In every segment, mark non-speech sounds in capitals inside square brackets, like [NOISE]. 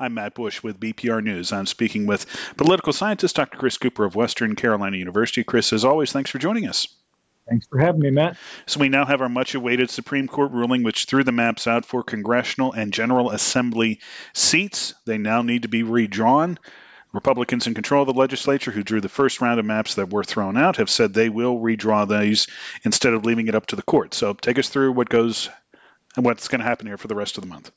I'm Matt Bush with BPR News. I'm speaking with political scientist Dr. Chris Cooper of Western Carolina University. Chris, as always, thanks for joining us. Thanks for having me, Matt. So, we now have our much awaited Supreme Court ruling, which threw the maps out for congressional and General Assembly seats. They now need to be redrawn. Republicans in control of the legislature, who drew the first round of maps that were thrown out, have said they will redraw these instead of leaving it up to the court. So, take us through what goes and what's going to happen here for the rest of the month.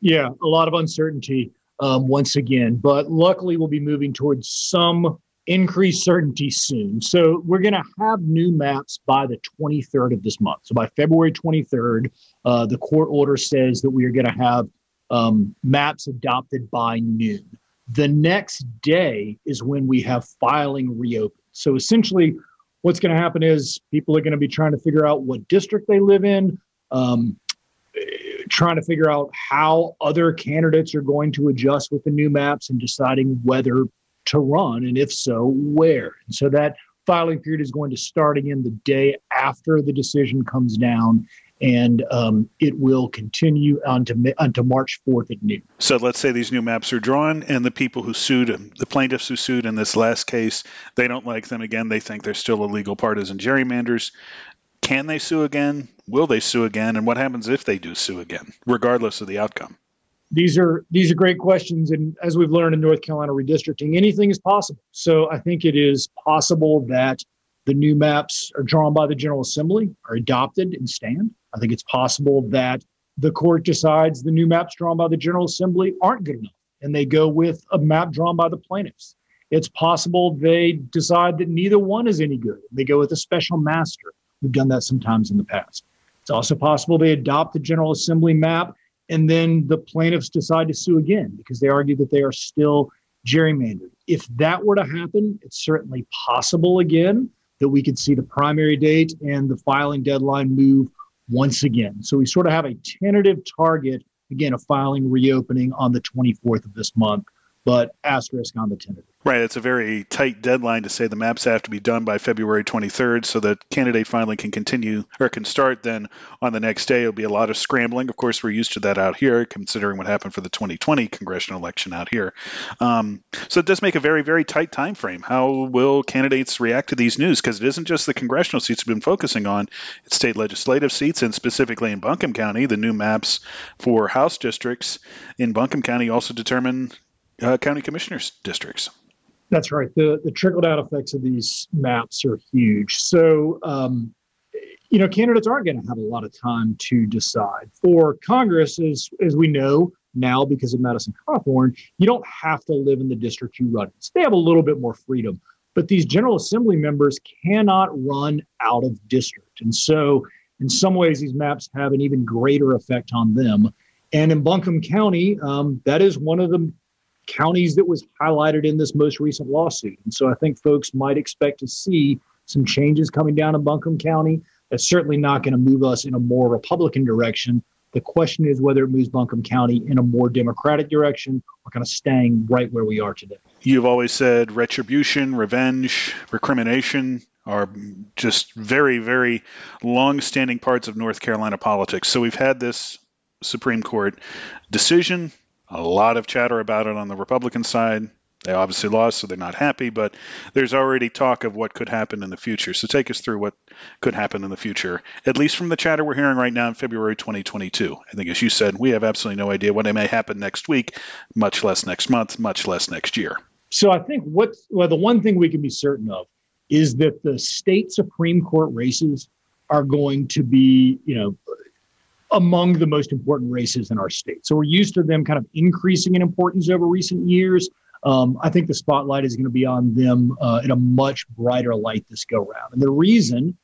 Yeah, a lot of uncertainty um, once again, but luckily we'll be moving towards some increased certainty soon. So we're going to have new maps by the 23rd of this month. So by February 23rd, uh, the court order says that we are going to have um, maps adopted by noon. The next day is when we have filing reopened. So essentially, what's going to happen is people are going to be trying to figure out what district they live in. Um, trying to figure out how other candidates are going to adjust with the new maps and deciding whether to run, and if so, where. And so that filing period is going to start again the day after the decision comes down. And um, it will continue unto, unto March 4th at noon. So let's say these new maps are drawn, and the people who sued, the plaintiffs who sued in this last case, they don't like them again. They think they're still illegal partisan gerrymanders. Can they sue again? Will they sue again? And what happens if they do sue again, regardless of the outcome? These are these are great questions, and as we've learned in North Carolina redistricting, anything is possible. So I think it is possible that the new maps are drawn by the General Assembly, are adopted and stand. I think it's possible that the court decides the new maps drawn by the General Assembly aren't good enough, and they go with a map drawn by the plaintiffs. It's possible they decide that neither one is any good. They go with a special master. We've done that sometimes in the past. It's also possible they adopt the General Assembly map and then the plaintiffs decide to sue again because they argue that they are still gerrymandered. If that were to happen, it's certainly possible again that we could see the primary date and the filing deadline move once again. So we sort of have a tentative target, again, of filing reopening on the 24th of this month but asterisk on the tentative. Right. It's a very tight deadline to say the maps have to be done by February 23rd so that candidate filing can continue or can start then on the next day. It'll be a lot of scrambling. Of course, we're used to that out here, considering what happened for the 2020 congressional election out here. Um, so it does make a very, very tight time frame. How will candidates react to these news? Because it isn't just the congressional seats we've been focusing on, it's state legislative seats, and specifically in Buncombe County, the new maps for House districts in Buncombe County also determine uh, county commissioners' districts. That's right. The the trickle down effects of these maps are huge. So, um, you know, candidates aren't going to have a lot of time to decide. For Congress, as as we know now, because of Madison Cawthorn, you don't have to live in the district you run. So they have a little bit more freedom. But these General Assembly members cannot run out of district, and so in some ways, these maps have an even greater effect on them. And in Buncombe County, um, that is one of the counties that was highlighted in this most recent lawsuit. And so I think folks might expect to see some changes coming down in Buncombe County. That's certainly not going to move us in a more Republican direction. The question is whether it moves Buncombe County in a more Democratic direction or kind of staying right where we are today. You've always said retribution, revenge, recrimination are just very, very long standing parts of North Carolina politics. So we've had this Supreme Court decision a lot of chatter about it on the Republican side. They obviously lost, so they're not happy, but there's already talk of what could happen in the future. So take us through what could happen in the future, at least from the chatter we're hearing right now in February 2022. I think, as you said, we have absolutely no idea what may happen next week, much less next month, much less next year. So I think what, well, the one thing we can be certain of is that the state Supreme Court races are going to be, you know, among the most important races in our state. So we're used to them kind of increasing in importance over recent years. Um, I think the spotlight is going to be on them uh, in a much brighter light this go round. And the reason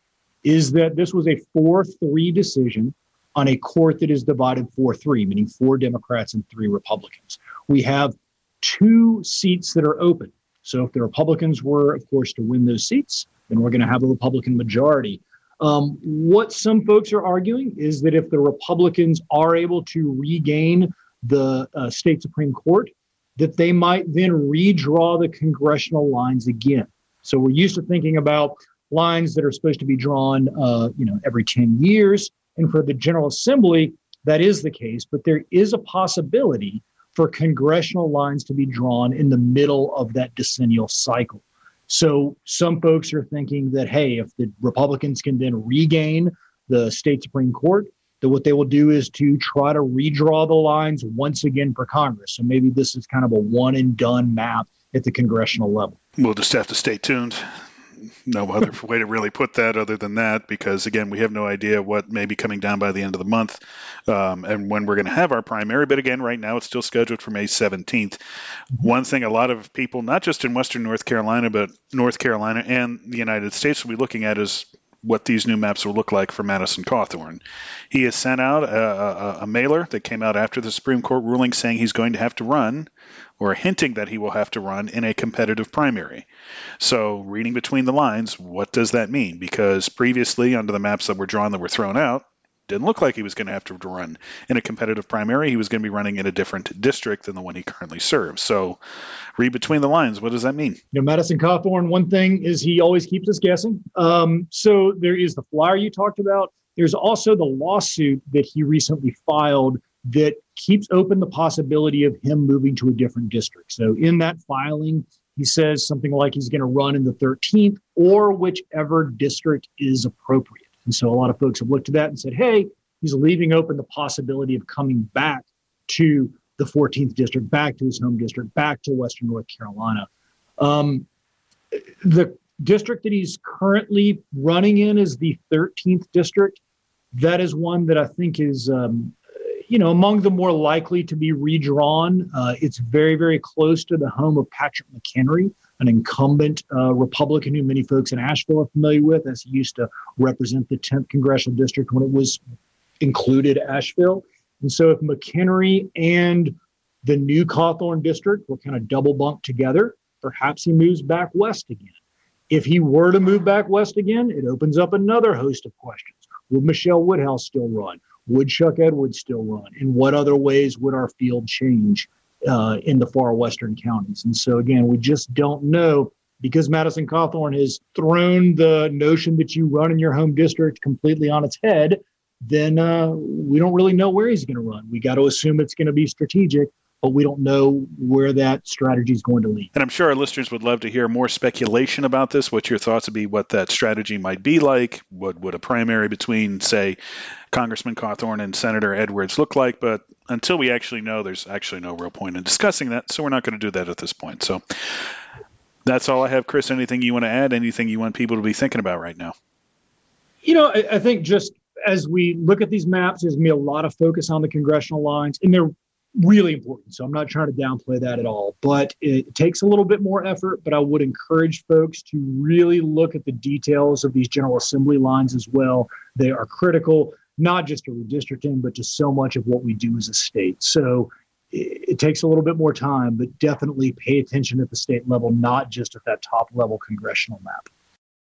is that this was a 4 3 decision on a court that is divided 4 3, meaning four Democrats and three Republicans. We have two seats that are open. So if the Republicans were, of course, to win those seats, then we're going to have a Republican majority um, what some folks are arguing is that if the Republicans are able to regain the uh, state Supreme Court, that they might then redraw the congressional lines again. So we're used to thinking about lines that are supposed to be drawn, uh, you know, every 10 years. And for the General Assembly, that is the case. But there is a possibility for congressional lines to be drawn in the middle of that decennial cycle. So some folks are thinking that, hey, if the Republicans can then regain the state Supreme Court, that what they will do is to try to redraw the lines once again for Congress. So maybe this is kind of a one and done map at the congressional level. We'll just have to stay tuned no other [LAUGHS] way to really put that other than that, because again, we have no idea what may be coming down by the end of the month um, and when we're going to have our primary. But again, right now it's still scheduled for May 17th. Mm-hmm. One thing a lot of people, not just in Western North Carolina, but North Carolina and the United States, will be looking at is what these new maps will look like for Madison Cawthorn. He has sent out a, a, a, mailer that came out after the Supreme Court ruling saying he's going to have to run or hinting that he will have to run in a competitive primary. So, reading between the lines, what does that mean? Because previously, under the maps that were drawn that were thrown out, didn't look like he was going to have to run in a competitive primary. He was going to be running in a different district than the one he currently serves. So, read between the lines. What does that mean? You know, Madison Cawthorn, one thing is he always keeps us guessing. Um, so, there is the flyer you talked about. There's also the lawsuit that he recently filed that keeps open the possibility of him moving to a different district. So in that filing, he says something like he's going to run in the 13th or whichever district is appropriate. And so a lot of folks have looked at that and said, hey, he's leaving open the possibility of coming back to the 14th district, back to his home district, back to Western North Carolina. Um, the district that he's currently running in is the 13th district. That is one that I think is um, you know, among the more likely to be redrawn. Uh, it's very, very close to the home of Patrick McHenry, an incumbent uh, Republican who many folks in Asheville are familiar with, as he used to represent the 10th congressional district when it was included Asheville. And so, if McHenry and the new Cawthorn district were kind of double bunked together, perhaps he moves back west again. If he were to move back west again, it opens up another host of questions. Will Michelle Woodhouse still run? Would Chuck Edwards still run? In what other ways would our field change uh, in the far western counties? And so, again, we just don't know because Madison Cawthorn has thrown the notion that you run in your home district completely on its head. Then uh, we don't really know where he's going to run. We got to assume it's going to be strategic but we don't know where that strategy is going to lead. And I'm sure our listeners would love to hear more speculation about this. What your thoughts would be, what that strategy might be like? What would a primary between, say, Congressman Cawthorn and Senator Edwards look like? But until we actually know, there's actually no real point in discussing that. So we're not going to do that at this point. So that's all I have. Chris, anything you want to add? Anything you want people to be thinking about right now? You know, I, I think just as we look at these maps, there's going to be a lot of focus on the congressional lines, and they're really important. So I'm not trying to downplay that at all, but it takes a little bit more effort. But I would encourage folks to really look at the details of these General Assembly lines as well. They are critical, not just to redistricting, but to so much of what we do as a state. So it, it takes a little bit more time, but definitely pay attention at the state level, not just at that top level congressional map.